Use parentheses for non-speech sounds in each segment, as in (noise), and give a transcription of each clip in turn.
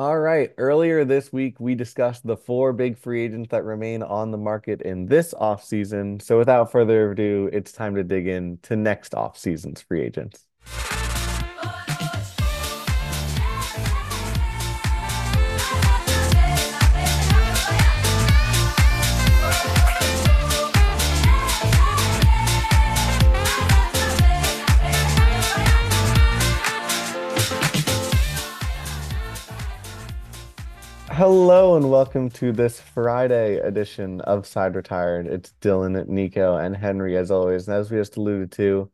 All right. Earlier this week, we discussed the four big free agents that remain on the market in this offseason. So without further ado, it's time to dig in to next offseason's free agents. Hello and welcome to this Friday edition of Side Retired. It's Dylan, Nico, and Henry as always. And as we just alluded to,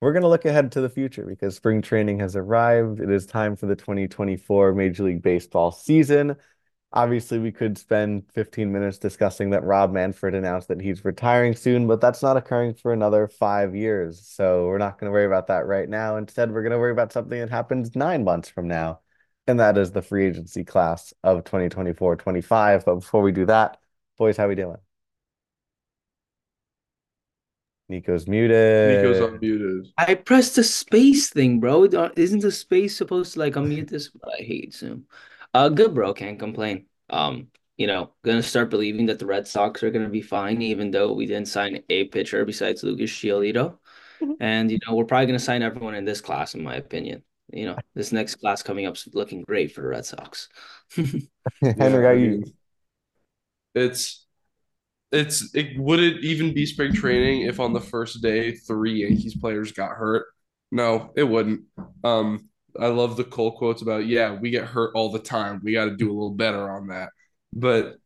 we're going to look ahead to the future because spring training has arrived. It is time for the 2024 Major League Baseball season. Obviously, we could spend 15 minutes discussing that Rob Manfred announced that he's retiring soon, but that's not occurring for another five years. So we're not going to worry about that right now. Instead, we're going to worry about something that happens nine months from now and that is the free agency class of 2024-25. But before we do that, boys, how we doing? Nico's muted. Nico's unmuted. I pressed the space thing, bro. Isn't the space supposed to like unmute this? But (laughs) I hate Zoom. Uh, good, bro. Can't complain. Um, you know, gonna start believing that the Red Sox are gonna be fine, even though we didn't sign a pitcher besides Lucas Giolito. Mm-hmm. And you know, we're probably gonna sign everyone in this class, in my opinion you know, this next class coming up is looking great for the Red Sox. (laughs) Henry, how you? It's it's it would it even be spring training if on the first day three Yankees players got hurt? No, it wouldn't. Um, I love the Cole quotes about yeah, we get hurt all the time. We got to do a little better on that. But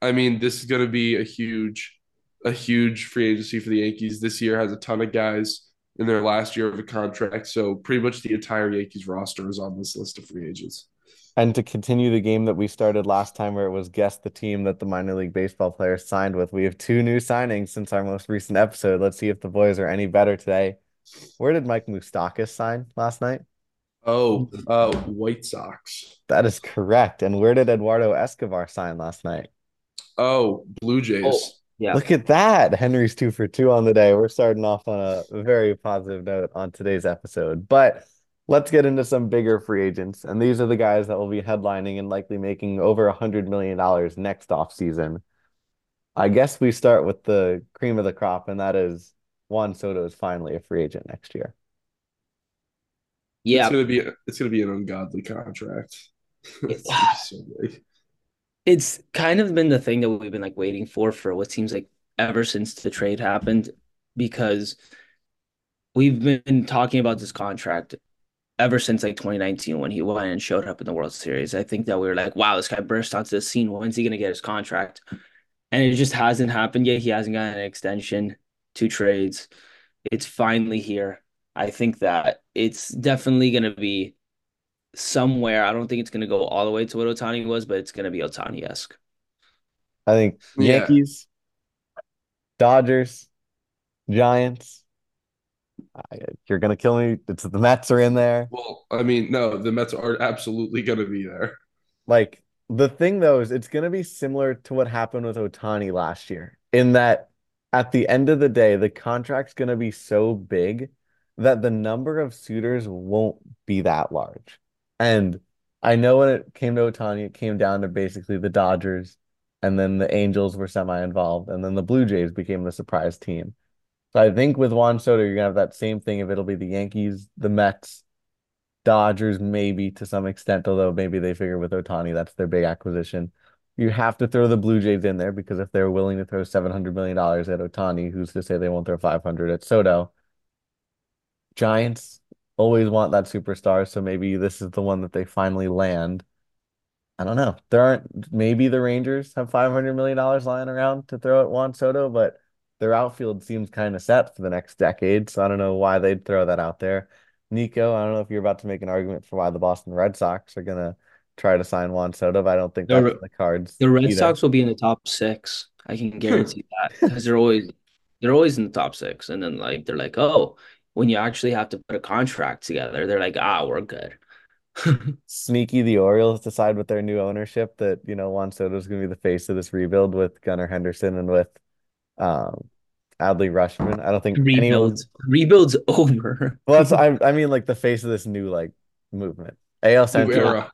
I mean, this is going to be a huge, a huge free agency for the Yankees. This year has a ton of guys in their last year of a contract. So pretty much the entire Yankees roster is on this list of free agents. And to continue the game that we started last time, where it was guess the team that the minor league baseball players signed with, we have two new signings since our most recent episode. Let's see if the boys are any better today. Where did Mike Moustakas sign last night? Oh, uh, White Sox. That is correct. And where did Eduardo Escobar sign last night? Oh, Blue Jays. Oh. Yeah. Look at that. Henry's two for two on the day. We're starting off on a very positive note on today's episode. But let's get into some bigger free agents. And these are the guys that will be headlining and likely making over a $100 million next off season. I guess we start with the cream of the crop, and that is Juan Soto is finally a free agent next year. Yeah. It's gonna be it's gonna be an ungodly contract. (laughs) it's, (sighs) so it's kind of been the thing that we've been like waiting for for what seems like ever since the trade happened because we've been talking about this contract ever since like 2019 when he went and showed up in the World Series. I think that we were like, wow, this guy burst onto the scene. When's he going to get his contract? And it just hasn't happened yet. He hasn't gotten an extension, two trades. It's finally here. I think that it's definitely going to be somewhere. I don't think it's going to go all the way to what Ohtani was, but it's going to be Ohtani esque. I think yeah. Yankees, Dodgers, Giants. You're gonna kill me. It's the Mets are in there. Well, I mean, no, the Mets are absolutely gonna be there. Like the thing though is, it's gonna be similar to what happened with Ohtani last year, in that at the end of the day, the contract's gonna be so big that the number of suitors won't be that large. And I know when it came to Ohtani, it came down to basically the Dodgers, and then the Angels were semi-involved, and then the Blue Jays became the surprise team. So I think with Juan Soto, you're gonna have that same thing if it'll be the Yankees, the Mets, Dodgers, maybe to some extent, although maybe they figure with Ohtani that's their big acquisition. You have to throw the Blue Jays in there because if they're willing to throw seven hundred million dollars at Ohtani, who's to say they won't throw five hundred at Soto? Giants, always want that superstar, so maybe this is the one that they finally land. I don't know. There aren't maybe the Rangers have five hundred million dollars lying around to throw at Juan Soto, but their outfield seems kind of set for the next decade. So I don't know why they'd throw that out there. Nico, I don't know if you're about to make an argument for why the Boston Red Sox are gonna try to sign Juan Soto, but I don't think that's the, the cards. The Red either. Sox will be in the top six. I can (laughs) guarantee that because they're always they're always in the top six, and then like they're like, oh, when you actually have to put a contract together, they're like, ah, we're good. (laughs) Sneaky, the Orioles decide with their new ownership that you know Juan Soto is going to be the face of this rebuild with Gunnar Henderson and with um Adley Rutschman. I don't think rebuilds rebuilds (laughs) over. well, that's I I mean like the face of this new like movement. AL Central.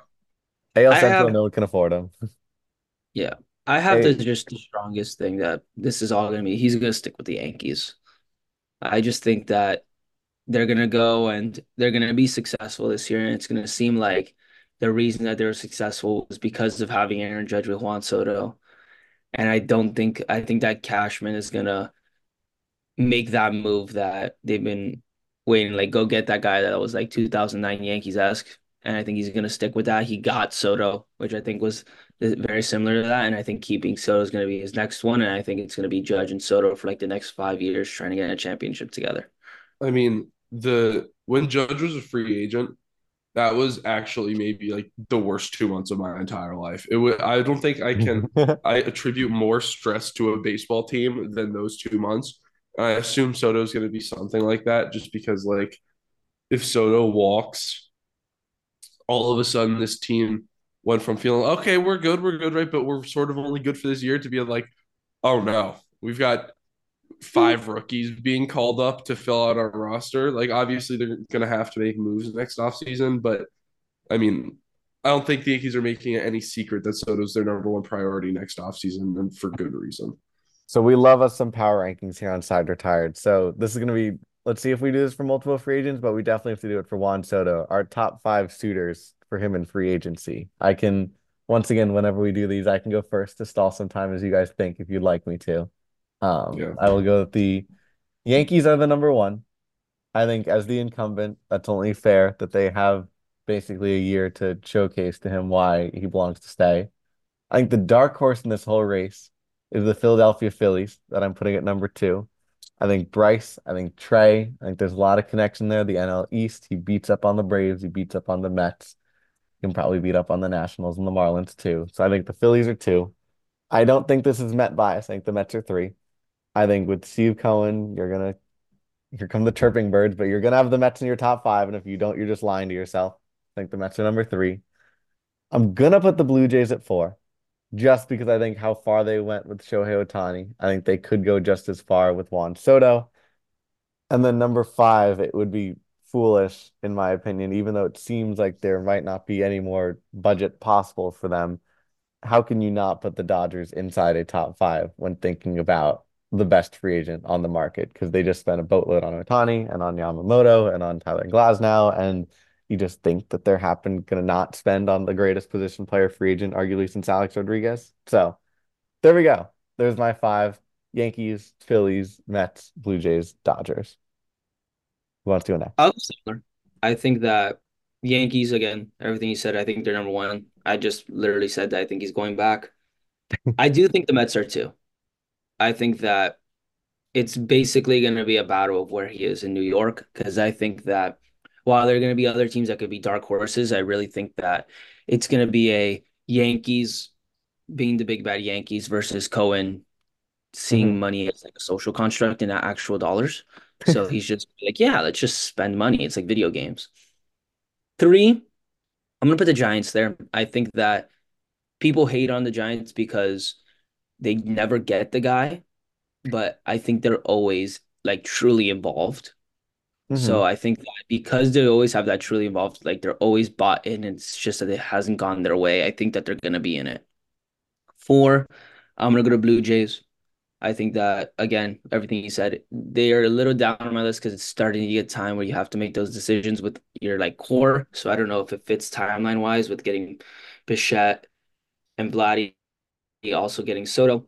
AL Central, have no one can afford him. yeah. I have Hey, the just the strongest thing that this is all gonna be. He's gonna stick with the Yankees. I just think that they're gonna go and they're gonna be successful this year, and it's gonna seem like the reason that they're successful was because of having Aaron Judge with Juan Soto. And I don't think I think that Cashman is gonna make that move that they've been waiting, like go get that guy that was like 2009 Yankees-esque. And I think he's going to stick with that. He got Soto, which I think was very similar to that. And I think keeping Soto is going to be his next one. And I think it's going to be Judge and Soto for like the next five years trying to get a championship together. I mean, the when Judge was a free agent, that was actually maybe like the worst two months of my entire life. It would I don't think I can (laughs) I attribute more stress to a baseball team than those two months. I assume Soto's going to be something like that, just because like if Soto walks, all of a sudden this team went from feeling okay, we're good, we're good, right, but we're sort of only good for this year to be like, oh no, we've got Hmm. five rookies being called up to fill out our roster. Like obviously they're going to have to make moves next offseason, but I mean, I don't think the Yankees are making it any secret that Soto's their number one priority next offseason and for good reason. So we love us some power rankings here on Side Retired. So this is going to be, let's see if we do this for multiple free agents, but we definitely have to do it for Juan Soto, our top five suitors for him in free agency. I can, once again, whenever we do these, I can go first to stall some time as you guys think if you'd like me to. Um, Yeah. I will go with the Yankees are the number one. I think as the incumbent, that's only fair that they have basically a year to showcase to him why he belongs to stay. I think the dark horse in this whole race is the Philadelphia Phillies that I'm putting at number two. I think Bryce, I think Trey, I think there's a lot of connection there. The NL East, he beats up on the Braves, he beats up on the Mets. He can probably beat up on the Nationals and the Marlins too. So I think the Phillies are two. I don't think this is Met bias. I think the Mets are three. I think with Steve Cohen, you're gonna here come the chirping birds, but you're gonna have the Mets in your top five, and if you don't, you're just lying to yourself. I think the Mets are number three. I'm gonna put the Blue Jays at four, just because I think how far they went with Shohei Ohtani. I think they could go just as far with Juan Soto. And then number five, it would be foolish, in my opinion, even though it seems like there might not be any more budget possible for them. How can you not put the Dodgers inside a top five when thinking about the best free agent on the market? Because they just spent a boatload on Ohtani and on Yamamoto and on Tyler Glasnow, and you just think that they're happen gonna not spend on the greatest position player free agent, arguably since Alex Rodriguez. So there we go. There's my five. Yankees, Phillies, Mets, Blue Jays, Dodgers. Who wants to go next? I'll similar. I think that Yankees, again, everything you said, I think they're number one. I just literally said that I think he's going back. (laughs) I do think the Mets are too. I think that it's basically going to be a battle of where he is in New York because I think that while there are going to be other teams that could be dark horses, I really think that it's going to be a Yankees being the big bad Yankees versus Cohen seeing Mhm. money as like a social construct and not actual dollars. (laughs) So he's just like, yeah, let's just spend money. It's like video games. Three, I'm gonna put the Giants there. I think that people hate on the Giants because they never get the guy, but I think they're always like truly involved. So Mhm. I think that because they always have that truly involved, like they're always bought in, it's just that it hasn't gone their way. I think that they're gonna be in it. Four, I'm gonna go to Blue Jays. I think that again, everything you said, they are a little down on my list because it's starting to get time where you have to make those decisions with your like core. So I don't know if it fits timeline wise with getting Bichette and Vladdy also getting Soto.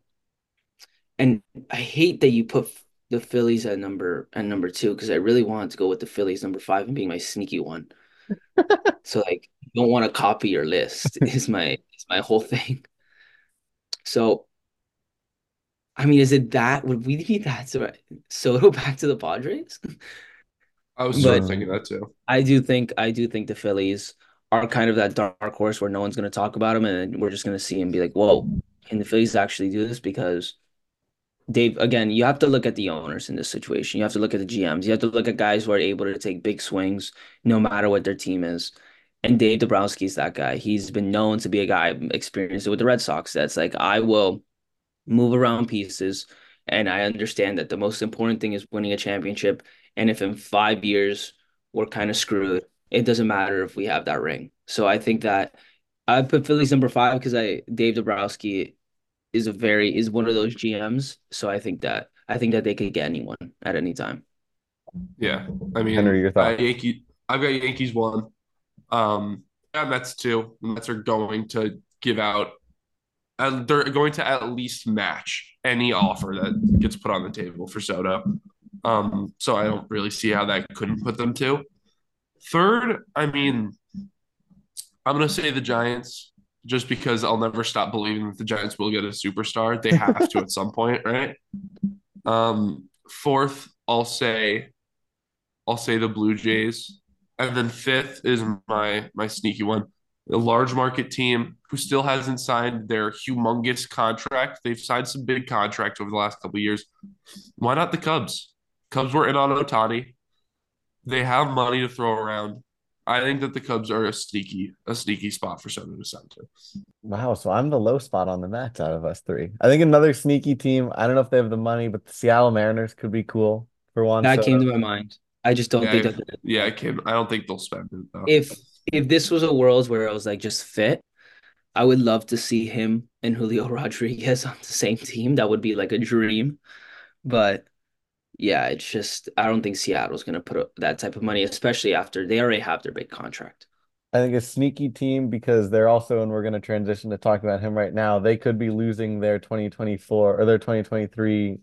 And I hate that you put the Phillies at number at number two because I really wanted to go with the Phillies number five and being my sneaky one. (laughs) So like, don't want to copy your list (laughs) is my is my whole thing. So I mean, is it that would we need that so Soto back to the Padres? I was sort of thinking that too. I do think I do think the Phillies are kind of that dark horse where no one's going to talk about them, and we're just going to see and be like, "Whoa, can the Phillies actually do this?" Because Dave, again, you have to look at the owners in this situation. You have to look at the GMs. You have to look at guys who are able to take big swings no matter what their team is. And Dave Dombrowski is that guy. He's been known to be a guy experienced with the Red Sox. That's like I will move around pieces. And I understand that the most important thing is winning a championship. And if in five years we're kind of screwed, it doesn't matter if we have that ring. So I think that I put Phillies number five because I Dave Dombrowski is a very is one of those GMs. So I think that I think that they could get anyone at any time. Yeah, I mean, Henry, your uh, thoughts? Yankee. I've got Yankees one. Um, yeah, Mets two. The Mets are going to give out. Uh, they're going to at least match any offer that gets put on the table for Soto. Um, so I don't really see how that couldn't put them to third. I mean, I'm gonna say the Giants just because I'll never stop believing that the Giants will get a superstar. They (laughs) have to at some point, right? Um, fourth, I'll say I'll say the Blue Jays. And then fifth is my my sneaky one. A large market team who still hasn't signed their humongous contract. They've signed some big contracts over the last couple of years. Why not the Cubs? Cubs were in on Ohtani. They have money to throw around. I think that the Cubs are a sneaky, a sneaky spot for Soto to sign to. Wow, so I'm the low spot on the Mets out of us three. I think another sneaky team. I don't know if they have the money, but the Seattle Mariners could be cool for one. That came to my mind. I just don't Yeah, think I- that yeah, I can. I don't think they'll spend it though. if if this was a world where it was like just fit, I would love to see him and Julio (laughs) Rodriguez on the same team. That would be like a dream. But yeah, it's just I don't think Seattle's gonna put up that type of money, especially after they already have their big contract. I think a sneaky team because they're also, and we're going to transition to talking about him right now. They could be losing their 2024 or their 2023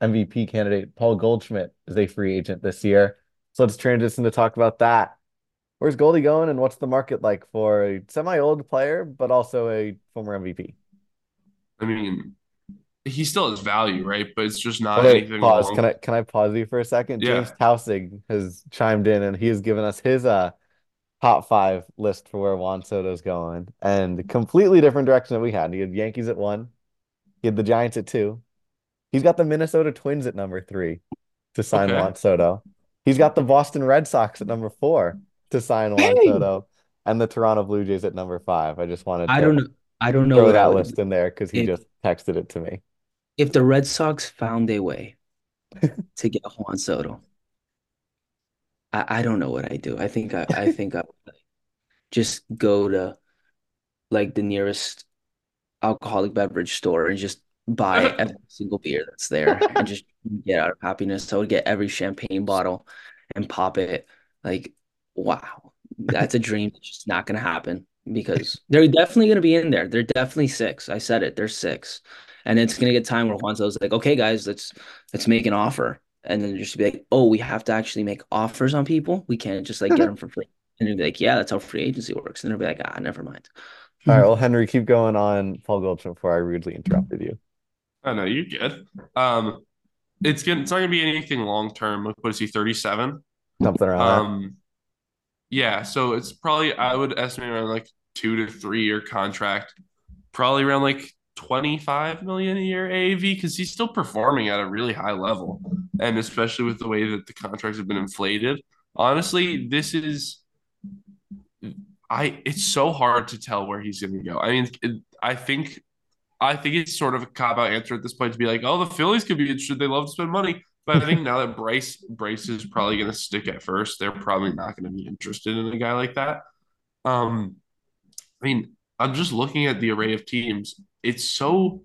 MVP candidate. Paul Goldschmidt is a free agent this year. So let's transition to talk about that. Where's Goldie going, and what's the market like for a semi-old player, but also a former MVP? I mean, he still has value, right? But it's just not Wait, anything pause. along- Can I can I pause you for a second? Yeah. James Tausig has chimed in and he has given us his uh top five list for where Juan Soto's going, and completely different direction that we had. He had Yankees at one, he had the Giants at two. He's got the Minnesota Twins at number three to sign Okay. Juan Soto. He's got the Boston Red Sox at number four to sign Juan Hey! Soto, and the Toronto Blue Jays at number five. I just wanted I don't know. I don't know throw what that list in there because he If- just texted it to me. If the Red Sox found a way (laughs) to get Juan Soto. I, I don't know what I do. I think I, I think I would just go to like the nearest alcoholic beverage store and just buy (laughs) every single beer that's there and just get out of happiness. So I would get every champagne bottle and pop it. Like, wow, that's a (laughs) dream that's just not gonna happen because they're definitely gonna be in there. They're definitely six. I said it, they're six. And it's gonna get time where Juanzo's like, okay, guys, let's let's make an offer. And then just be like, oh, we have to actually make offers on people. We can't just like get them for free. And they'll be like, yeah, that's how free agency works. And they'll be like, ah, never mind. All right, well, Henry, keep going on Paul Goldschmidt before I rudely interrupted you. I know you're good. Um, it's gonna it's not gonna be anything long term. What is he? Thirty seven. Something around there. Um, yeah. So it's probably I would estimate around like two to three year contract, probably around like twenty five million a year AAV because he's still performing at a really high level, and especially with the way that the contracts have been inflated. Honestly, this is. I it's so hard to tell where he's going to go. I mean, I think I think it's sort of a cop out answer at this point to be like, oh, the Phillies could be interested. They love to spend money. But I think now that Bryce Bryce is probably going to stick at first, they're probably not going to be interested in a guy like that. Um, I mean, I'm just looking at the array of teams. It's so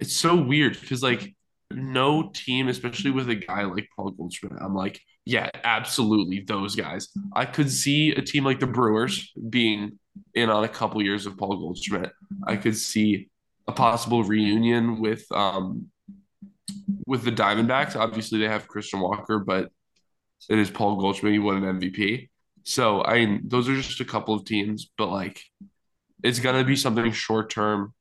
it's so weird because like no team, especially with a guy like Paul Goldschmidt, I'm like, yeah, absolutely those guys. I could see a team like the Brewers being in on a couple years of Paul Goldschmidt. I could see a possible reunion with um with the Diamondbacks. Obviously, they have Christian Walker, but it is Paul Goldschmidt. He won an MVP. So I mean, those are just a couple of teams, but like it's gonna be something short term.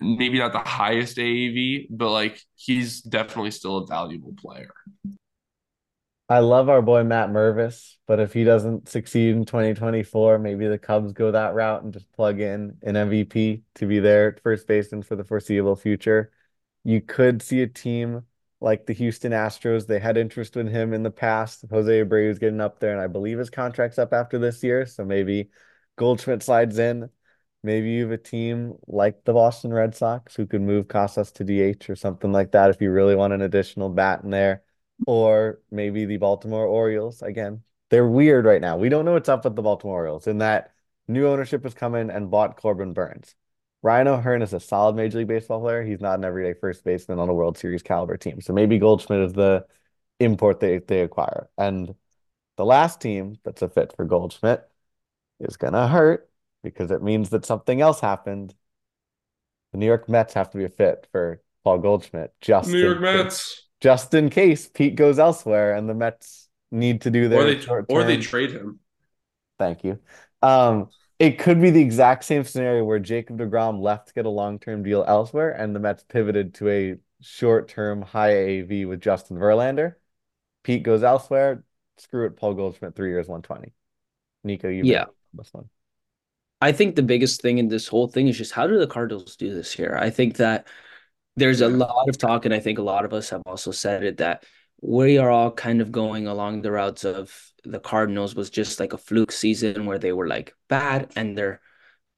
Maybe not the highest AAV, but like he's definitely still a valuable player. I love our boy Matt Mervis, but if he doesn't succeed in 2024, maybe the Cubs go that route and just plug in an MVP to be there at first baseman for the foreseeable future. You could see a team like the Houston Astros. They had interest in him in the past. Jose Abreu's getting up there, and I believe his contract's up after this year. So maybe Goldschmidt slides in. Maybe you have a team like the Boston Red Sox who could move Casas to DH or something like that if you really want an additional bat in there. Or maybe the Baltimore Orioles. Again, they're weird right now. We don't know what's up with the Baltimore Orioles in that new ownership has come in and bought Corbin Burnes. Ryan O'Hearn is a solid Major League Baseball player. He's not an everyday first baseman on a World Series caliber team. So maybe Goldschmidt is the import they, they acquire. And the last team that's a fit for Goldschmidt is going to hurt because it means that something else happened. The New York Mets have to be a fit for Paul Goldschmidt. Just New York Mets. Just in case Pete goes elsewhere and the Mets need to do their or they or they trade him. Thank you. Um, it could be the exact same scenario where Jacob DeGrom left to get a long-term deal elsewhere, and the Mets pivoted to a short-term high AAV with Justin Verlander. Pete goes elsewhere. Screw it, Paul Goldschmidt, three years, 120. Nico, you yeah this one. I think the biggest thing in this whole thing is just how do the Cardinals do this here? I think that there's a lot of talk, and I think a lot of us have also said it that we are all kind of going along the routes of the Cardinals was just like a fluke season where they were like bad and they're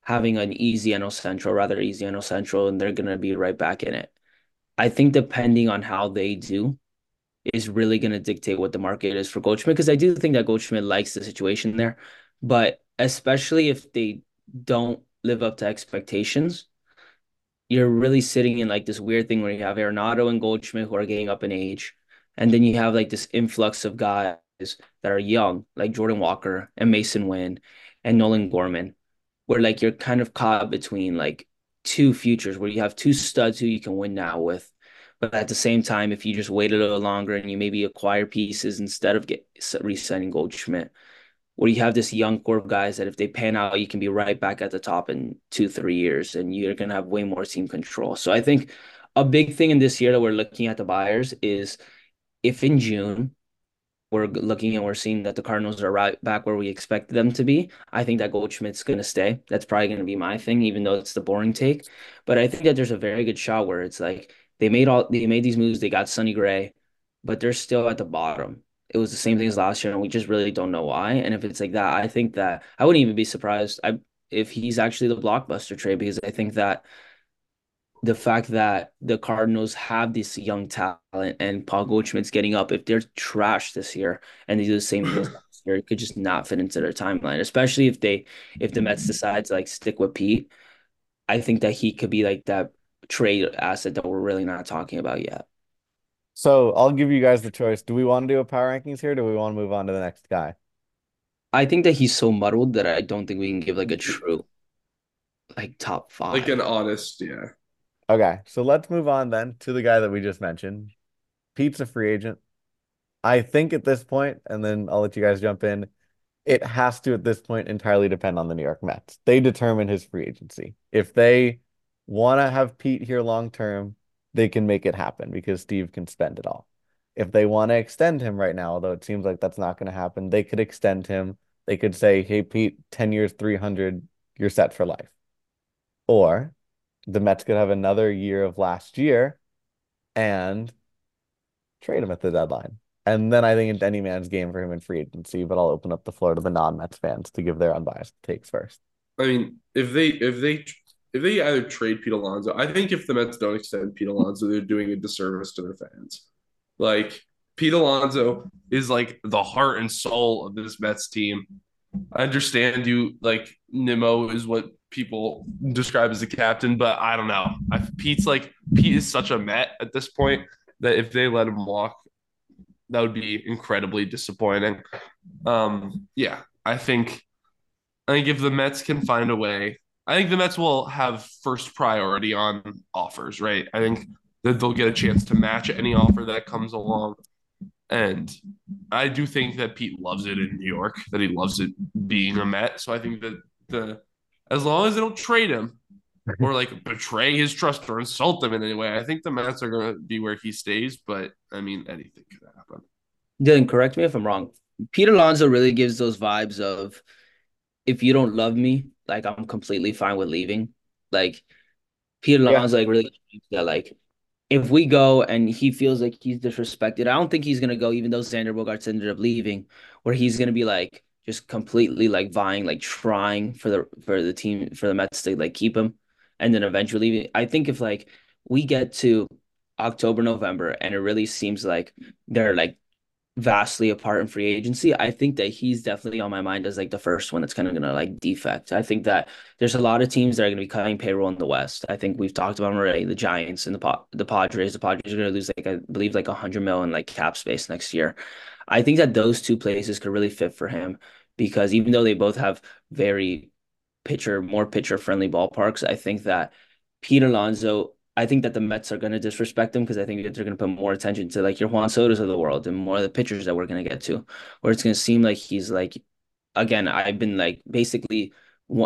having an easy NL Central, rather easy NL Central, and they're gonna be right back in it. I think depending on how they do is really gonna dictate what the market is for Goldschmidt because I do think that Goldschmidt likes the situation there, but especially if they don't live up to expectations, you're really sitting in like this weird thing where you have Arenado and Goldschmidt who are getting up in age, and then you have like this influx of guys that are young, like Jordan Walker and Masyn Winn and Nolan Gorman, where like you're kind of caught between like two futures where you have two studs who you can win now with. But at the same time, if you just wait a little longer and you maybe acquire pieces instead of get resigning Goldschmidt, where you have this young core of guys that if they pan out, you can be right back at the top in two, three years, and you're to have way more team control. So I think a big thing in this year that we're looking at the buyers is if in June we're looking and we're seeing that the Cardinals are right back where we expected them to be, I think that Goldschmidt's going to stay. That's probably going to be my thing, even though it's the boring take. But I think that there's a very good shot where it's like they made all they made these moves, they got Sonny Gray, but they're still at the bottom it was the same thing as last year, and we just really don't know why. And if it's like that, I think that I wouldn't even be surprised I if he's actually the blockbuster trade because I think that the fact that the Cardinals have this young talent and Paul Goldschmidt's getting up, if they're trash this year and they do the same thing (laughs) last year, it could just not fit into their timeline. Especially if they if the Mets decide to like stick with Pete, I think that he could be like that trade asset that we're really not talking about yet. So I'll give you guys the choice. Do we want to do a power rankings here? do we want to move on to the next guy? I think that he's so muddled that I don't think we can give like a true like top five. Like an honest, yeah. Okay, so let's move on then to the guy that we just mentioned. Pete's a free agent. I think at this point, and then I'll let you guys jump in. It has to at this point entirely depend on the New York Mets. They determine his free agency. If they want to have Pete here long term, they can make it happen because Steve can spend it all. If they want to extend him right now, although it seems like that's not going to happen, they could extend him. They could say, "Hey Pete, 10 years, 300, you're set for life." Or the Mets could have another year of last year and trade him at the deadline. And then I think it's any man's game for him in free agency, but I'll open up the floor to the non-Mets fans to give their unbiased takes first. I mean, if they if they if they either trade Pete Alonso, I think if the Mets don't extend Pete Alonso, they're doing a disservice to their fans. Like Pete Alonso is like the heart and soul of this Mets team. I understand you like Nimmo is what people describe as a captain, but I don't know. I, Pete's like Pete is such a Met at this point that if they let him walk, that would be incredibly disappointing. Um, yeah, I think I think if the Mets can find a way I think the Mets will have first priority on offers, right? I think that they'll get a chance to match any offer that comes along. And I do think that Pete loves it in New York, that he loves it being a Met. So I think that the as long as they don't trade him or like betray his trust or insult him in any way, I think the Mets are gonna be where he stays. But I mean anything could happen. Dylan, correct me if I'm wrong. Pete Alonso really gives those vibes of if you don't love me, like I'm completely fine with leaving. Like Peter yeah. like really that like if we go and he feels like he's disrespected, I don't think he's gonna go, even though Xander Bogaerts ended up leaving, where he's gonna be like just completely like vying, like trying for the for the team for the Mets to like keep him and then eventually. I think if like we get to October, November, and it really seems like they're like vastly apart in free agency. I think that he's definitely on my mind as like the first one that's kind of gonna like defect. I think that there's a lot of teams that are gonna be cutting payroll in the West. I think we've talked about already. The Giants and the the Padres. The Padres are gonna lose like I believe like hundred mil in like cap space next year. I think that those two places could really fit for him because even though they both have very pitcher, more pitcher friendly ballparks, I think that Pete Alonso I think that the Mets are going to disrespect him because I think they're going to put more attention to like your Juan Soto's of the world and more of the pitchers that we're going to get to, where it's going to seem like he's like, again, I've been like basically,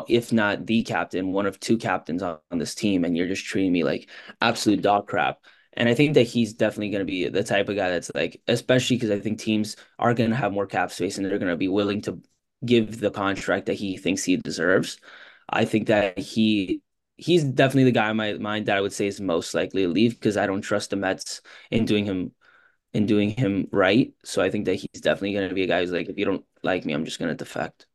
if not the captain, one of two captains on, on this team, and you're just treating me like absolute dog crap. And I think that he's definitely going to be the type of guy that's like, especially because I think teams are going to have more cap space and they're going to be willing to give the contract that he thinks he deserves. I think that he he's definitely the guy in my mind that I would say is most likely to leave because I don't trust the Mets in doing him in doing him right. So I think that he's definitely going to be a guy who's like, if you don't like me, I'm just going to defect.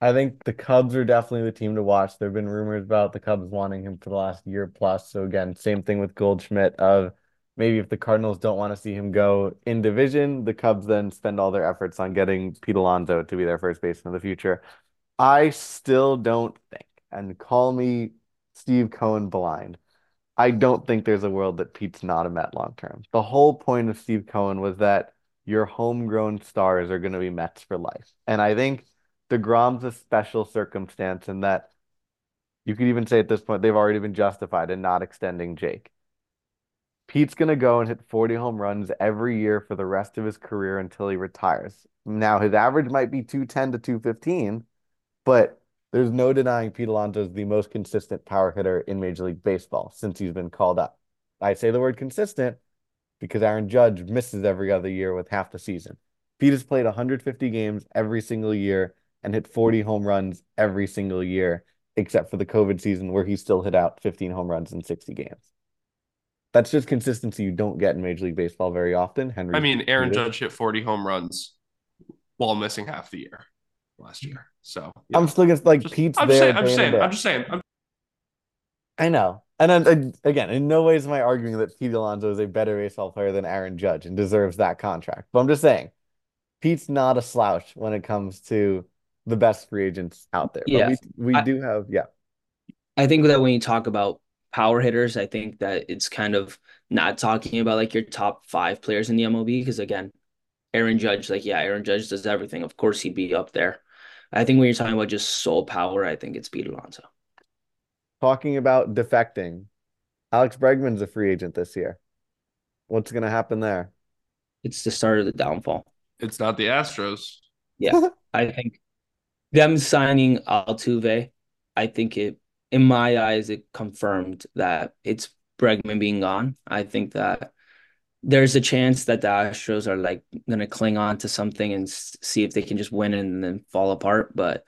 I think the Cubs are definitely the team to watch. There have been rumors about the Cubs wanting him for the last year plus. So again, same thing with Goldschmidt of maybe if the Cardinals don't want to see him go in division, the Cubs then spend all their efforts on getting Pete Alonso to be their first baseman of the future. I still don't think, and call me Steve Cohen blind. I don't think there's a world that Pete's not a Met long term. The whole point of Steve Cohen was that your homegrown stars are going to be Mets for life. And I think DeGrom's a special circumstance in that you could even say at this point they've already been justified in not extending Jake. Pete's going to go and hit 40 home runs every year for the rest of his career until he retires. Now, his average might be 210 to 215, but there's no denying Pete Alonso is the most consistent power hitter in Major League Baseball since he's been called up. I say the word consistent because Aaron Judge misses every other year with half the season. Pete has played 150 games every single year and hit 40 home runs every single year, except for the COVID season where he still hit out 15 home runs in 60 games. That's just consistency you don't get in Major League Baseball very often. Henry, I mean, Aaron Judge hit 40 home runs while missing half the year last mm-hmm. year. So yeah. I'm still gonna like just, Pete's I'm there. Saying, I'm, saying, I'm just saying. I'm I know. And then, again, in no ways am I arguing that Pete Alonso is a better baseball player than Aaron Judge and deserves that contract. But I'm just saying, Pete's not a slouch when it comes to the best free agents out there. Yeah, but we, we I, do have, yeah. I think that when you talk about power hitters, I think that it's kind of not talking about like your top five players in the MLB because again, Aaron Judge, like yeah, Aaron Judge does everything. Of course, he'd be up there. I think when you're talking about just sole power, I think it's Pete Alonso. Talking about defecting, Alex Bregman's a free agent this year. What's going to happen there? It's the start of the downfall. It's not the Astros. Yeah, (laughs) I think them signing Altuve, I think it, in my eyes, it confirmed that it's Bregman being gone. I think that there's a chance that the Astros are like gonna cling on to something and see if they can just win and then fall apart. But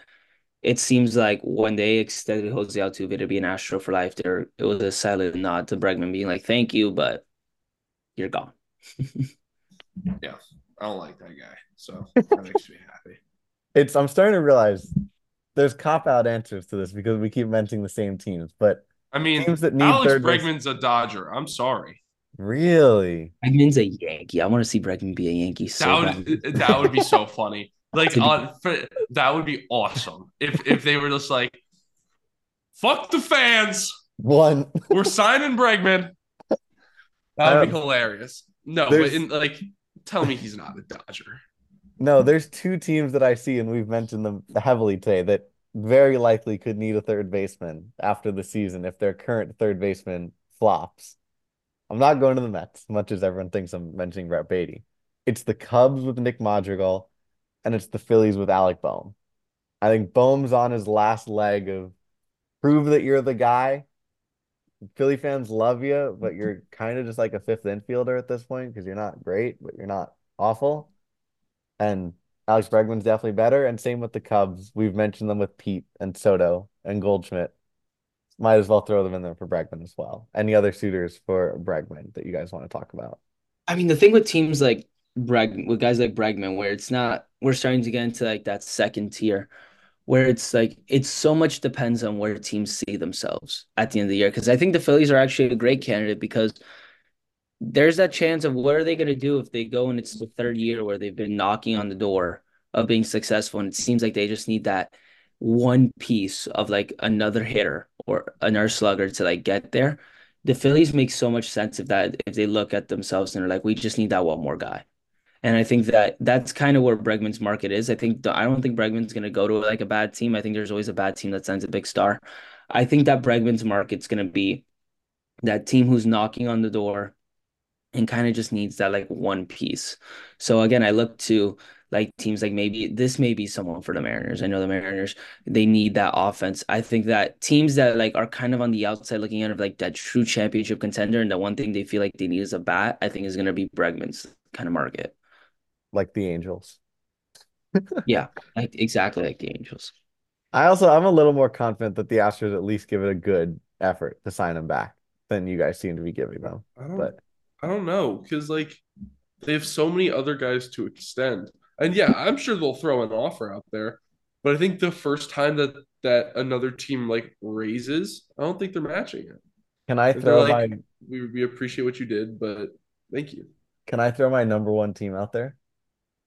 it seems like when they extended Jose Altuve to be an Astro for life, there it was a silent nod to Bregman being like, "Thank you, but you're gone." (laughs) yeah, I don't like that guy, so (laughs) that makes me happy. It's I'm starting to realize there's cop out answers to this because we keep mentioning the same teams, but I mean, teams that need Alex Bregman's a Dodger. I'm sorry. Really? Bregman's a Yankee. I want to see Bregman be a Yankee. So that would bad. (laughs) that would be so funny. (laughs) Like uh, for, that would be awesome if if they were just like, "Fuck the fans." One. (laughs) We're signing Bregman. That would be hilarious. No, but in like, tell me he's not a Dodger. No, there's two teams that I see, and we've mentioned them heavily today that very likely could need a third baseman after the season if their current third baseman flops. I'm not going to the Mets, much as everyone thinks I'm mentioning Brett Baty. It's the Cubs with Nick Madrigal, and it's the Phillies with Alec Bohm. I think Bohm's on his last leg of prove that you're the guy. Philly fans love you, but you're kind of just like a fifth infielder at this point because you're not great, but you're not awful. And Alex Bregman's definitely better. And same with the Cubs. We've mentioned them with Pete and Soto and Goldschmidt might as well throw them in there for Bregman as well. Any other suitors for Bregman that you guys want to talk about? I mean, the thing with teams like Breg, with guys like Bregman, where it's not, we're starting to get into like that second tier, where it's like it's so much depends on where teams see themselves at the end of the year. Because I think the Phillies are actually a great candidate because there's that chance of what are they going to do if they go and it's the third year where they've been knocking on the door of being successful and it seems like they just need that one piece of like another hitter or another slugger to like get there. The Phillies make so much sense if that if they look at themselves and they're like, we just need that one more guy. And I think that that's kind of where Bregman's market is. I think I don't think Bregman's going to go to like a bad team. I think there's always a bad team that sends a big star. I think that Bregman's market's going to be that team who's knocking on the door and kind of just needs that like one piece. So again, I look to like teams like maybe this may be someone for the Mariners. I know the Mariners they need that offense. I think that teams that like are kind of on the outside looking in of like that true championship contender and the one thing they feel like they need is a bat, I think is going to be Bregman's kind of market. Like the Angels. yeah, (laughs) like exactly like the Angels. I also I'm a little more confident that the Astros at least give it a good effort to sign him back than you guys seem to be giving them. I don't, But I don't know because like they have so many other guys to extend, and yeah, I'm sure they'll throw an offer out there. But I think the first time that that another team like raises, I don't think they're matching it. can I throw like, my we we appreciate what you did, but thank you. can I throw my number one team out there?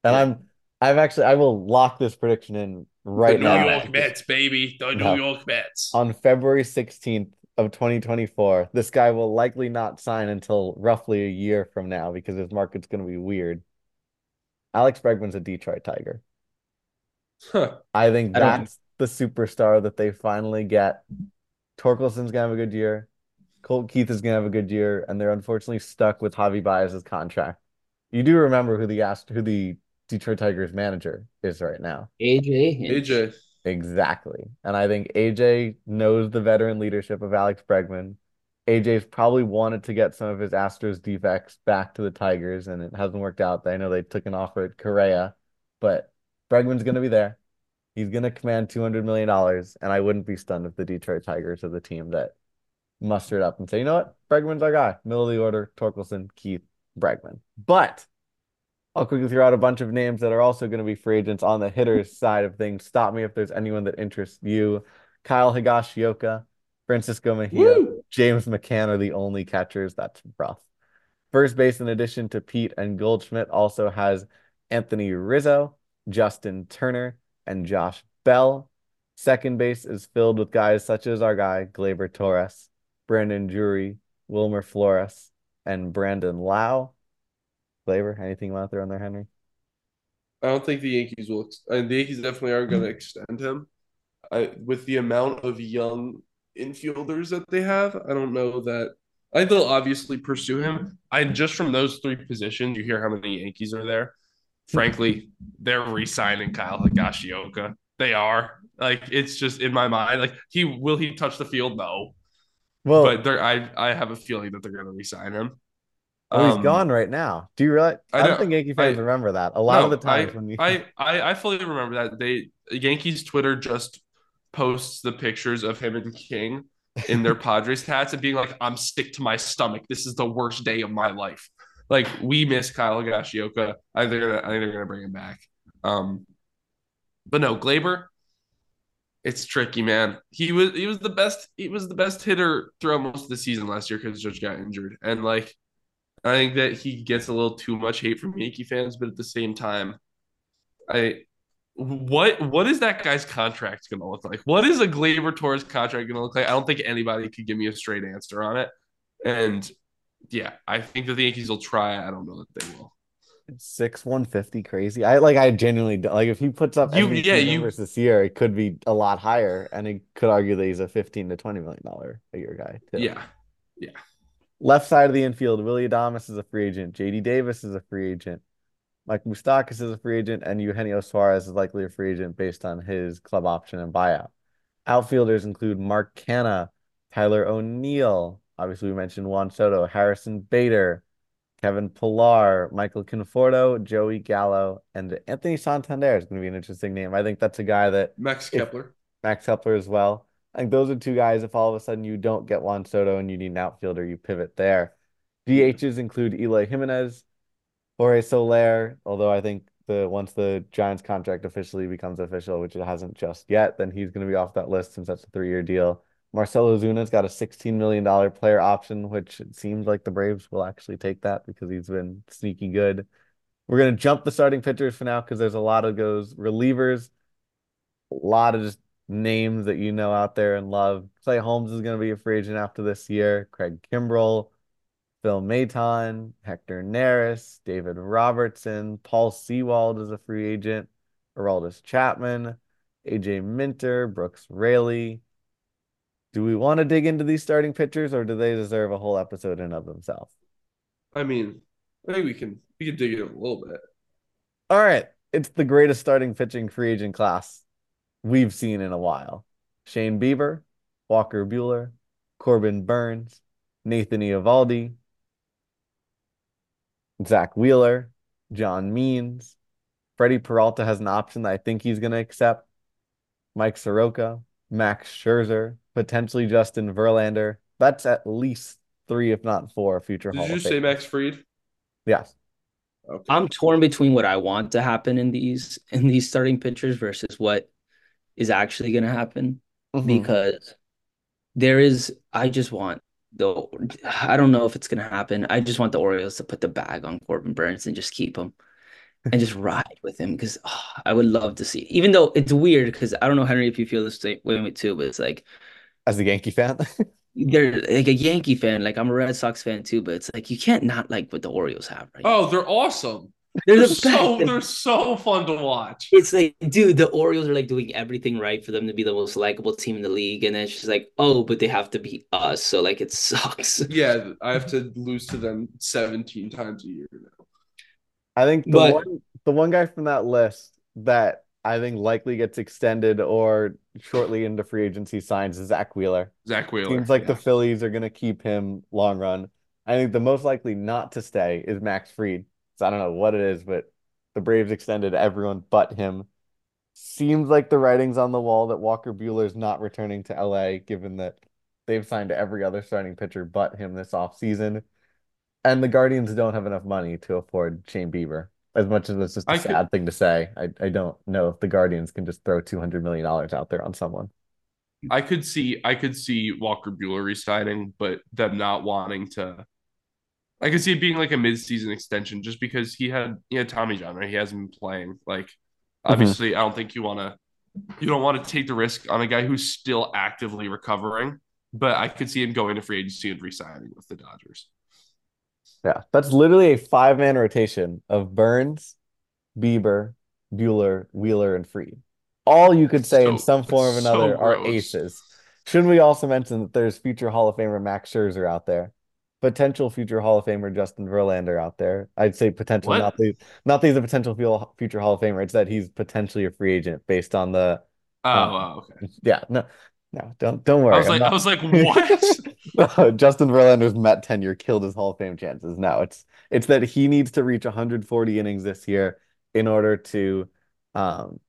And Yeah. I'm I've actually I will lock this prediction in right the New now. York Mets, baby, the No. New York Mets. On February 16th of 2024, this guy will likely not sign until roughly a year from now because his market's going to be weird. Alex Bregman's a Detroit Tiger. Huh. I think I don't- that's the superstar that they finally get. Torkelson's gonna have a good year. Colt Keith is gonna have a good year, and they're unfortunately stuck with Javi Baez's contract. You do remember who the asked who the Detroit Tigers manager is right now. AJ, AJ, Exactly. And I think AJ knows the veteran leadership of Alex Bregman. AJ's probably wanted to get some of his Astros defects back to the Tigers, and it hasn't worked out. I know they took an offer at Correa, but Bregman's going to be there. He's going to command $200 million, and I wouldn't be stunned if the Detroit Tigers are the team that mustered up and say, you know what? Bregman's our guy. Middle of the order, Torkelson, Keith, Bregman. But I'll quickly throw out a bunch of names that are also going to be free agents on the hitters (laughs) side of things. Stop me if there's anyone that interests you. Kyle Higashioka, Francisco Mejia, Woo! James McCann are the only catchers. That's rough. First base, in addition to Pete and Goldschmidt, also has Anthony Rizzo, Justin Turner, and Josh Bell. Second base is filled with guys such as our guy, Gleyber Torres, Brandon Drury, Wilmer Flores, and Brandon Lowe. Gleyber, anything you want to throw in there, Henry? I don't think the Yankees will. ex- And the Yankees definitely aren't going to mm-hmm. extend him. I with the amount of young infielders that they have, I don't know that. I think they'll obviously pursue him. I just from those three positions, you hear how many Yankees are there. Frankly, they're re-signing Kyle Higashioka. They are like it's just in my mind. Like he will he touch the field? No, Well, but they're I I have a feeling that they're going to re-sign him. oh, he's Um, gone right now. Do you realize? I I, don't think Yankee fans I- remember that. A lot of the times I, when you I, I, I fully remember that they Yankees Twitter just posts the pictures of him and King in their (laughs) Padres hats and being like, "I'm sick to my stomach. This is the worst day of my life." Like we miss Kyle Higashioka. I think they're gonna, I think they're gonna bring him back. Um, but no, Gleyber. It's tricky, man. He was he was the best he was the best hitter throughout most of the season last year because Judge got injured, and like I think that he gets a little too much hate from Yankee fans, but at the same time, I what what is that guy's contract going to look like? What is a Gleyber Torres contract going to look like? I don't think anybody could give me a straight answer on it. And yeah, I think that the Yankees will try. I don't know that they will. six one fifty crazy. I like. I genuinely like if he puts up You- MVP yeah, you- numbers this year, it could be a lot higher, and it could argue that he's a fifteen to twenty million dollar a year guy. Too. Yeah, Left side of the infield, Willy Adames is a free agent. JD Davis is a free agent. Mike Moustakas is a free agent, and Eugenio Suarez is likely a free agent based on his club option and buyout. Outfielders include Mark Canha, Tyler O'Neill. Obviously, we mentioned Juan Soto, Harrison Bader, Kevin Pillar, Michael Conforto, Joey Gallo, and Anthony Santander is going to be an interesting name. I think that's a guy that Max If- Kepler. Max Kepler as well. I think those are two guys. If all of a sudden you don't get Juan Soto and you need an outfielder, you pivot there. DHs include Eloy Jimenez, Jorge Soler. Although I think the once the Giants contract officially becomes official, which it hasn't just yet, then he's going to be off that list since that's a three-year deal. Marcell Ozuna's got a $16 million player option, which it seems like the Braves will actually take that because he's been sneaky good. We're going to jump the starting pitchers for now because there's a lot of those relievers, a lot of just names that you know out there and love. Clay Holmes is going to be a free agent after this year. Craig Kimbrel, Phil Maton, Hector Neris, David Robertson, Paul Sewald is a free agent, Aroldis Chapman, AJ Minter, Brooks Raley. Do we want to dig into these starting pitchers or do they deserve a whole episode in of themselves? I mean, I think we can we can dig in a little bit. All right. It's the greatest starting pitching free agent class we've seen in a while. Shane Bieber, Walker Buehler, Corbin Burnes, Nathan Eovaldi, Zack Wheeler, John Means. Freddie Peralta has an option that I think he's going to accept. Mike Soroka, Max Scherzer, potentially Justin Verlander. That's at least three, if not four, future Did Hall you of say Famers. Max Fried? Yes. Okay. I'm torn between what I want to happen in these in these starting pitchers versus what is actually going to happen Mhm. because there is I just want the I don't know if it's going to happen. I just want the Orioles to put the bag on Corbin Burnes and just keep him and just ride with him because oh, I would love to see. Even though it's weird because I don't know Henry if you feel the same way too, but it's like As a Yankee fan. (laughs) they're like a Yankee fan, like I'm a Red Sox fan too, but it's like you can't not like what the Orioles have right oh, now. Oh, they're awesome. They're They're the so they're so fun to watch. It's like, dude, the Orioles are like doing everything right for them to be the most likable team in the league, and then it's just like, oh, but they have to beat us, so like it (laughs) sucks. Yeah, I have to lose to them 17 times a year now. I think the But- one the one guy from that list that I think likely gets extended or shortly into free agency signs is Zack Wheeler. Zack Wheeler. Seems like yeah. the Phillies are going to keep him long run. I think the most likely not to stay is Max Fried. So I don't know what it is, but the Braves extended everyone but him. Seems like the writing's on the wall that Walker Buehler's not returning to LA, given that they've signed every other starting pitcher but him this offseason. And the Guardians don't have enough money to afford Shane Bieber. As much as it's just a I could- sad thing to say, I, I don't know if the Guardians can just throw $200 million out there on someone. I could see I could see Walker Buehler resigning, but them not wanting to. I could see it being like a mid-season extension, just because he had he had Tommy John, right? He hasn't been playing. Like, mm-hmm. obviously, I don't think you want to you don't want to take the risk on a guy who's still actively recovering. But I could see him going to free agency and resigning with the Dodgers. Yeah, that's literally a five man rotation of Burnes, Bieber, Buehler, Wheeler, and Fried. All you could say in some form or that's so another are aces. Shouldn't we also mention that there's future Hall of Famer Max Scherzer out there, potential future Hall of Famer Justin Verlander out there? I'd say potential, What? not the not that he's a potential future Hall of Famer. It's that he's potentially a free agent based on the Oh, Um, wow, okay. yeah no no don't don't worry. I was like, not- I was like, (laughs) what? Justin Verlander's Met tenure killed his Hall of Fame chances. No, it's it's that he needs to reach 140 innings this year in order to um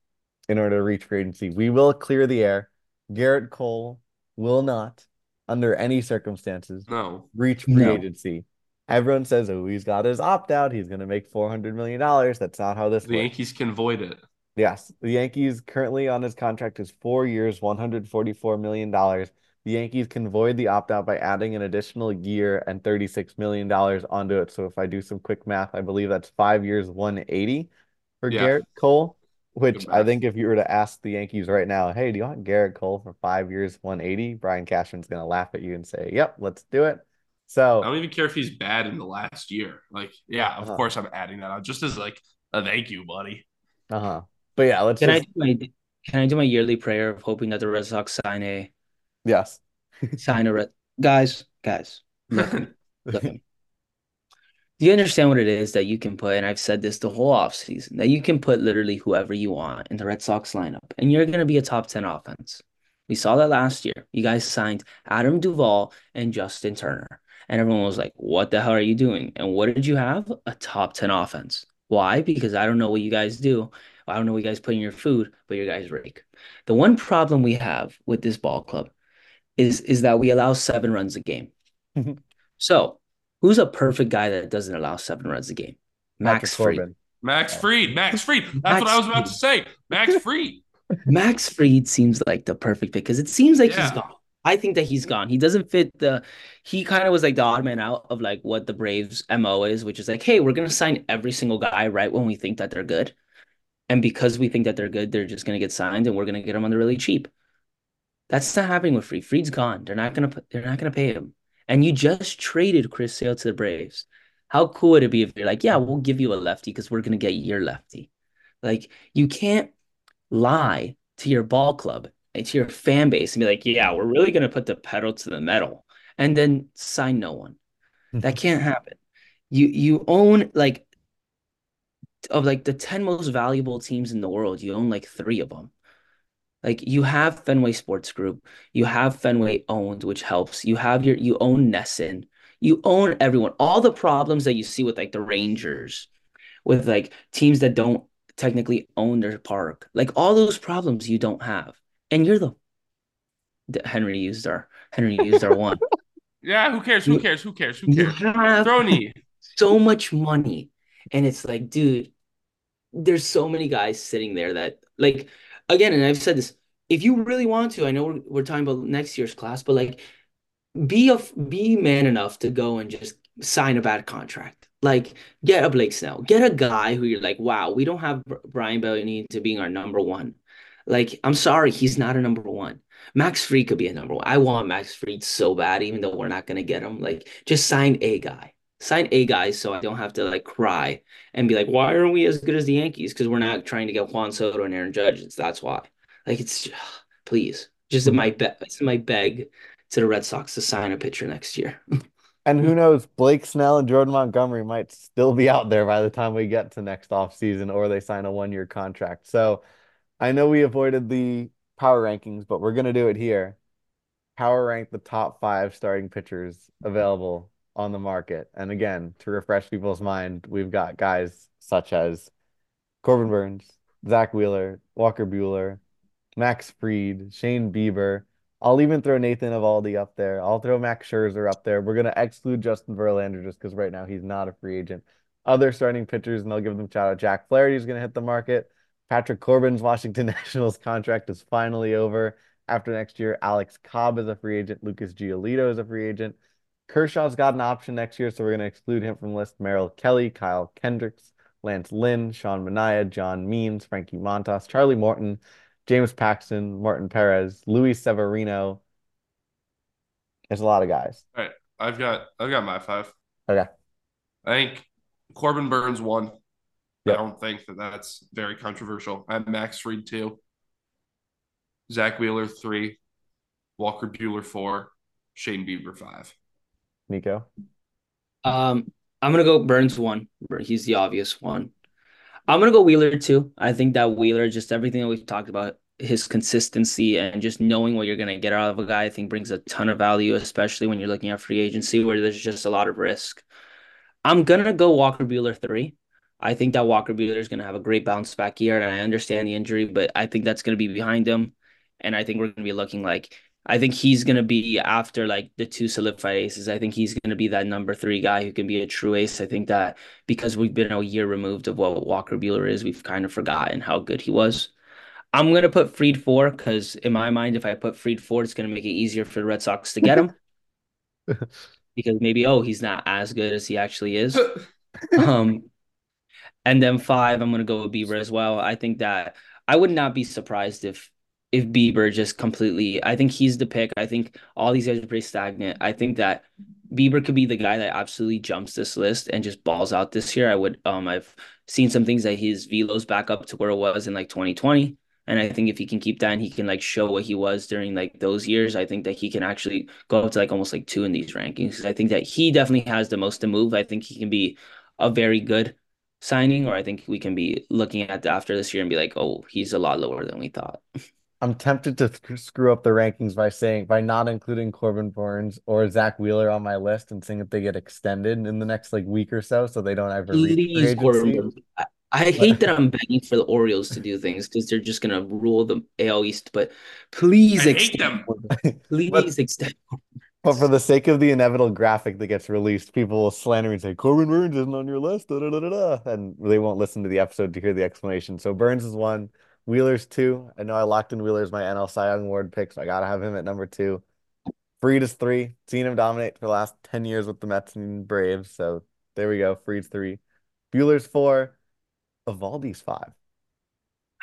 in order to reach free agency. We will clear the air. Gerrit Cole will not, under any circumstances, no. reach free No. agency. Everyone says, oh, he's got his opt out. He's going to make $400 million. That's not how this The works. Yankees can void it. Yes, the Yankees currently on his contract is four years, $144 million. The Yankees can void the opt out by adding an additional year and $36 million onto it. So if I do some quick math, I believe that's five years, 180 for Yeah. Gerrit Cole, which I think if you were to ask the Yankees right now, hey, do you want Gerrit Cole for five years, 180? Brian Cashman's going to laugh at you and say, yep, let's do it. So I don't even care if he's bad in the last year. Like, yeah, of Uh-huh. course I'm adding that on just as like a thank you, buddy. Uh-huh. But yeah, let's Can I do my can I do my yearly prayer of hoping that the Red Sox sign a yes. (laughs) sign a red guys, guys, (laughs) look, look. Do you understand what it is that you can put, and I've said this the whole offseason, that you can put literally whoever you want in the Red Sox lineup, and you're going to be a top 10 offense. We saw that last year. You guys signed Adam Duvall and Justin Turner. And everyone was like, what the hell are you doing? And what did you have? A top 10 offense. Why? Because I don't know what you guys do. I don't know what you guys put in your food, but your guys rake. The one problem we have with this ball club is is that we allow seven runs a game. (laughs) so who's a perfect guy that doesn't allow seven runs a game? Max Patrick Fried. Max Fried. Max Fried. That's Max what I was about to say. Max Fried. (laughs) Max Fried seems like the perfect pick because it seems like he's gone. I think that he's gone. He doesn't fit the. He kind of was like the odd man out of like what the Braves mo is, which is like, hey, we're gonna sign every single guy right when we think that they're good, and because we think that they're good, they're just gonna get signed, and we're gonna get them on the really cheap. That's not happening with Fried. Fried's gone. They're not gonna. They're not gonna pay him. And you just traded Chris Sale to the Braves. How cool would it be if you're like, yeah, we'll give you a lefty because we're gonna get your lefty. Like you can't lie to your ball club and to your fan base and be like, yeah, we're really going to put the pedal to the metal and then sign no one. Mm-hmm. that can't happen. You you own like of like the 10 most valuable teams in the world, you own like 3 of them. Like you have Fenway Sports Group, you have Fenway owned, which helps. You have your you own NESN, you own everyone. All the problems that you see with like the Rangers, with like teams that don't technically own their park, like all those problems you don't have and you're the Henry used our Henry used our one. (laughs) Yeah, who cares? Who cares? Who cares? Who cares? Throny. So much money. And it's like, dude, there's so many guys sitting there that like again, and I've said this, if you really want to, I know we're, we're talking about next year's class, but like be a be man enough to go and just sign a bad contract. Like get a Blake Snell, get a guy who you're like, wow, we don't have Brian Bellini to being our number one. Like, I'm sorry, he's not a number one. Max Fried could be a number one. I want Max Fried so bad, even though we're not gonna get him. Like, just sign a guy. Sign a guy so I don't have to like cry and be like, why aren't we as good as the Yankees? Because we're not trying to get Juan Soto and Aaron Judge. That's why. Like, it's (sighs) please, just my. It's my beg to the Red Sox to sign a pitcher next year. (laughs) and who knows, Blake Snell and Jordan Montgomery might still be out there by the time we get to next off season, or they sign a one year contract. So I know we avoided the power rankings, but we're to do it here. Power rank the top five starting pitchers available on the market. And again, to refresh people's mind, we've got guys such as Corbin Burnes, Zack Wheeler, Walker Buehler, Max Fried, Shane Bieber. I'll even throw Nathan Eovaldi up there. I'll throw Max Scherzer up there. We're going to exclude Justin Verlander just because right now he's not a free agent. Other starting pitchers, and I'll give them shout out. Jack Flaherty is going to hit the market. Patrick Corbin's Washington (laughs) Nationals contract is finally over. After next year, Alex Cobb is a free agent. Lucas Giolito is a free agent. Kershaw's got an option next year, so we're going to exclude him from the list. Merrill Kelly, Kyle Hendricks, Lance Lynn, Sean Manaea, John Means, Frankie Montas, Charlie Morton, James Paxton, Martin Perez, Luis Severino. There's a lot of guys. All right. I've got I've got my five. Okay. I think Corbin Burnes one. Yep. I don't think that that's very controversial. I'm Max Fried two, Zack Wheeler three, Walker Buehler four, Shane Bieber five. Nico. Um, I'm gonna go Burnes one. He's the obvious one. I'm gonna go Wheeler too. I think that Wheeler, just everything that we've talked about, his consistency and just knowing what you're gonna get out of a guy, I think brings a ton of value, especially when you're looking at free agency where there's just a lot of risk. I'm gonna go Walker Buehler three. I think that Walker Buehler is to have a great bounce back year, and I understand the injury, but I think that's to be behind him, and I think we're to be looking like I think he's going to be after like the two solidified aces. I think he's going to be that number three guy who can be a true ace. I think that because we've been a year removed of what Walker Buehler is, we've kind of forgotten how good he was. I'm going to put Fried four because in my mind, if I put Fried four, it's going to make it easier for the Red Sox to get him. (laughs) because maybe oh he's not as good as he actually is. (laughs) um, and then five, I'm gonna go with Bieber as well. I think that I would not be surprised if if Bieber just completely. I think he's the pick. I think all these guys are pretty stagnant. I think that Bieber could be the guy that absolutely jumps this list and just balls out this year. I would. Um, I've seen some things that his velo's back up to where it was in like 2020. And I think if he can keep that and he can like show what he was during like those years, I think that he can actually go up to like almost like two in these rankings. I think that he definitely has the most to move. I think he can be a very good signing, or I think we can be looking at after this year and be like, oh, he's a lot lower than we thought. (laughs) I'm tempted to screw up the rankings by saying by not including Corbin Burnes or Zack Wheeler on my list and seeing if they get extended in the next like week or so, so they don't ever Please, Corbin I, I hate that I'm begging for the Orioles to do things because they're just gonna rule the AL East, but please I extend. (laughs) Please but, extend. But for the sake of the inevitable graphic that gets released, people will slander and say Corbin Burnes isn't on your list, da, da, da, da, and they won't listen to the episode to hear the explanation. So Burnes is one, Wheeler's two. I know I locked in Wheeler's my NL Cy Young Award pick, so I gotta have him at number two. Fried is three. Seen him dominate for the last 10 years with the Mets and Braves. So there we go. Fried's three. Buehler's four. Eovaldi's five.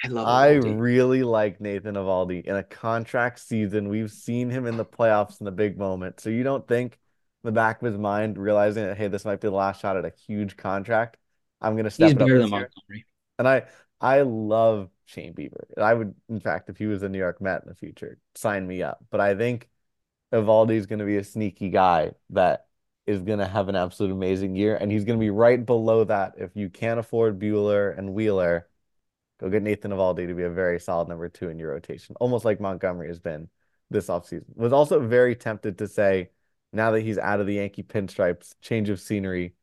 I love I really like Nathan Eovaldi in a contract season. We've seen him in the playoffs in the big moment. So you don't think in the back of his mind realizing that hey, this might be the last shot at a huge contract. I'm gonna step He's it up better than. Montgomery. And I I love Shane Bieber. I would, in fact, if he was a New York Met in the future, sign me up. But I think Eovaldi's going to be a sneaky guy that is going to have an absolute amazing year, and he's going to be right below that. If you can't afford Buehler and Wheeler, go get Nathan Eovaldi to be a very solid number two in your rotation, almost like Montgomery has been this offseason. Was also very tempted to say, now that he's out of the Yankee pinstripes, change of scenery.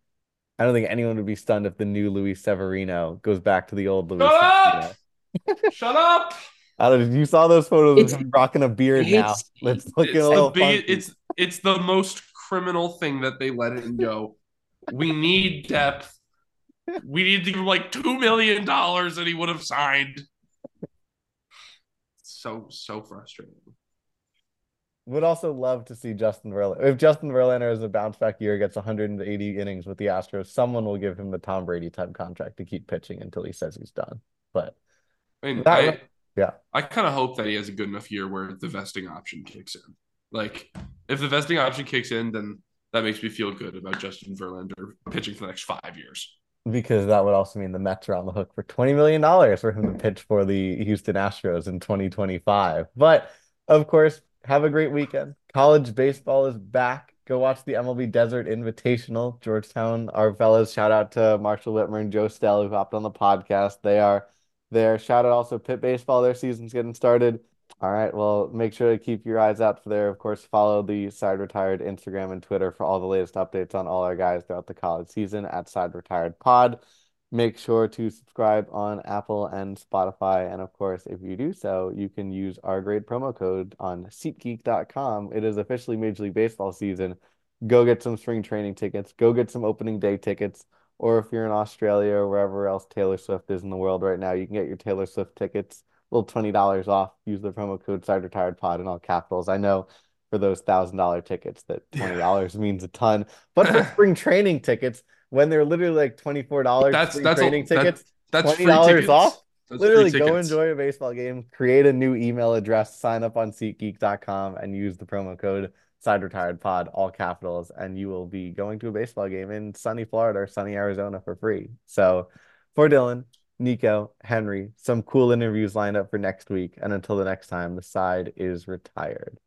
I don't think anyone would be stunned if the new Luis Severino goes back to the old Luis Severino. Up! Shut up! I don't know. You saw those photos It's- of him rocking a beard now. it's- It's looking It's a the little big, it's it's the most criminal thing that they let him go. we need depth. We need to give him like two million dollars and he would have signed. So so frustrating. Would also love to see Justin Verlander. If Justin Verlander has a bounce back year, gets 180 innings with the Astros, someone will give him the Tom Brady type contract to keep pitching until he says he's done. But I mean, That- I, yeah. I kind of hope that he has a good enough year where the vesting option kicks in. Like, if the vesting option kicks in, then that makes me feel good about Justin Verlander pitching for the next five years. because that would also mean the Mets are on the hook for $20 million for him to pitch for the Houston Astros in 2025. But of course, have a great weekend. College baseball is back. Go watch the MLB Desert Invitational. Georgetown, our fellas, shout out to Marshall Whitmer and Joe Stell who hopped on the podcast. They are there. Shout out also Pitt Baseball. Their season's getting started. All right. Well, make sure to keep your eyes out for there. Of course, follow the Side Retired Instagram and Twitter for all the latest updates on all our guys throughout the college season at Side Retired Pod. Make sure to subscribe on Apple and Spotify. And of course, if you do so, you can use our great promo code on SeatGeek.com. It is officially Major League Baseball season. Go get some spring training tickets. Go get some opening day tickets. Or if you're in Australia or wherever else Taylor Swift is in the world right now, you can get your Taylor Swift tickets A little twenty dollars off. Use the promo code Side Retired Pod in all capitals. I know for those thousand dollar tickets that (laughs) twenty dollars means a ton, but for (laughs) spring training tickets, when they're literally like twenty four dollars That's spring that's a- training that- tickets, That's $20 off? That's literally go enjoy a baseball game, create a new email address, sign up on SeatGeek.com, and use the promo code Side Retired Pod, all capitals, and you will be going to a baseball game in sunny Florida or sunny Arizona for free. So for Dylan. Nico, Henry, some cool interviews lined up for next week. And until the next time, the side is retired.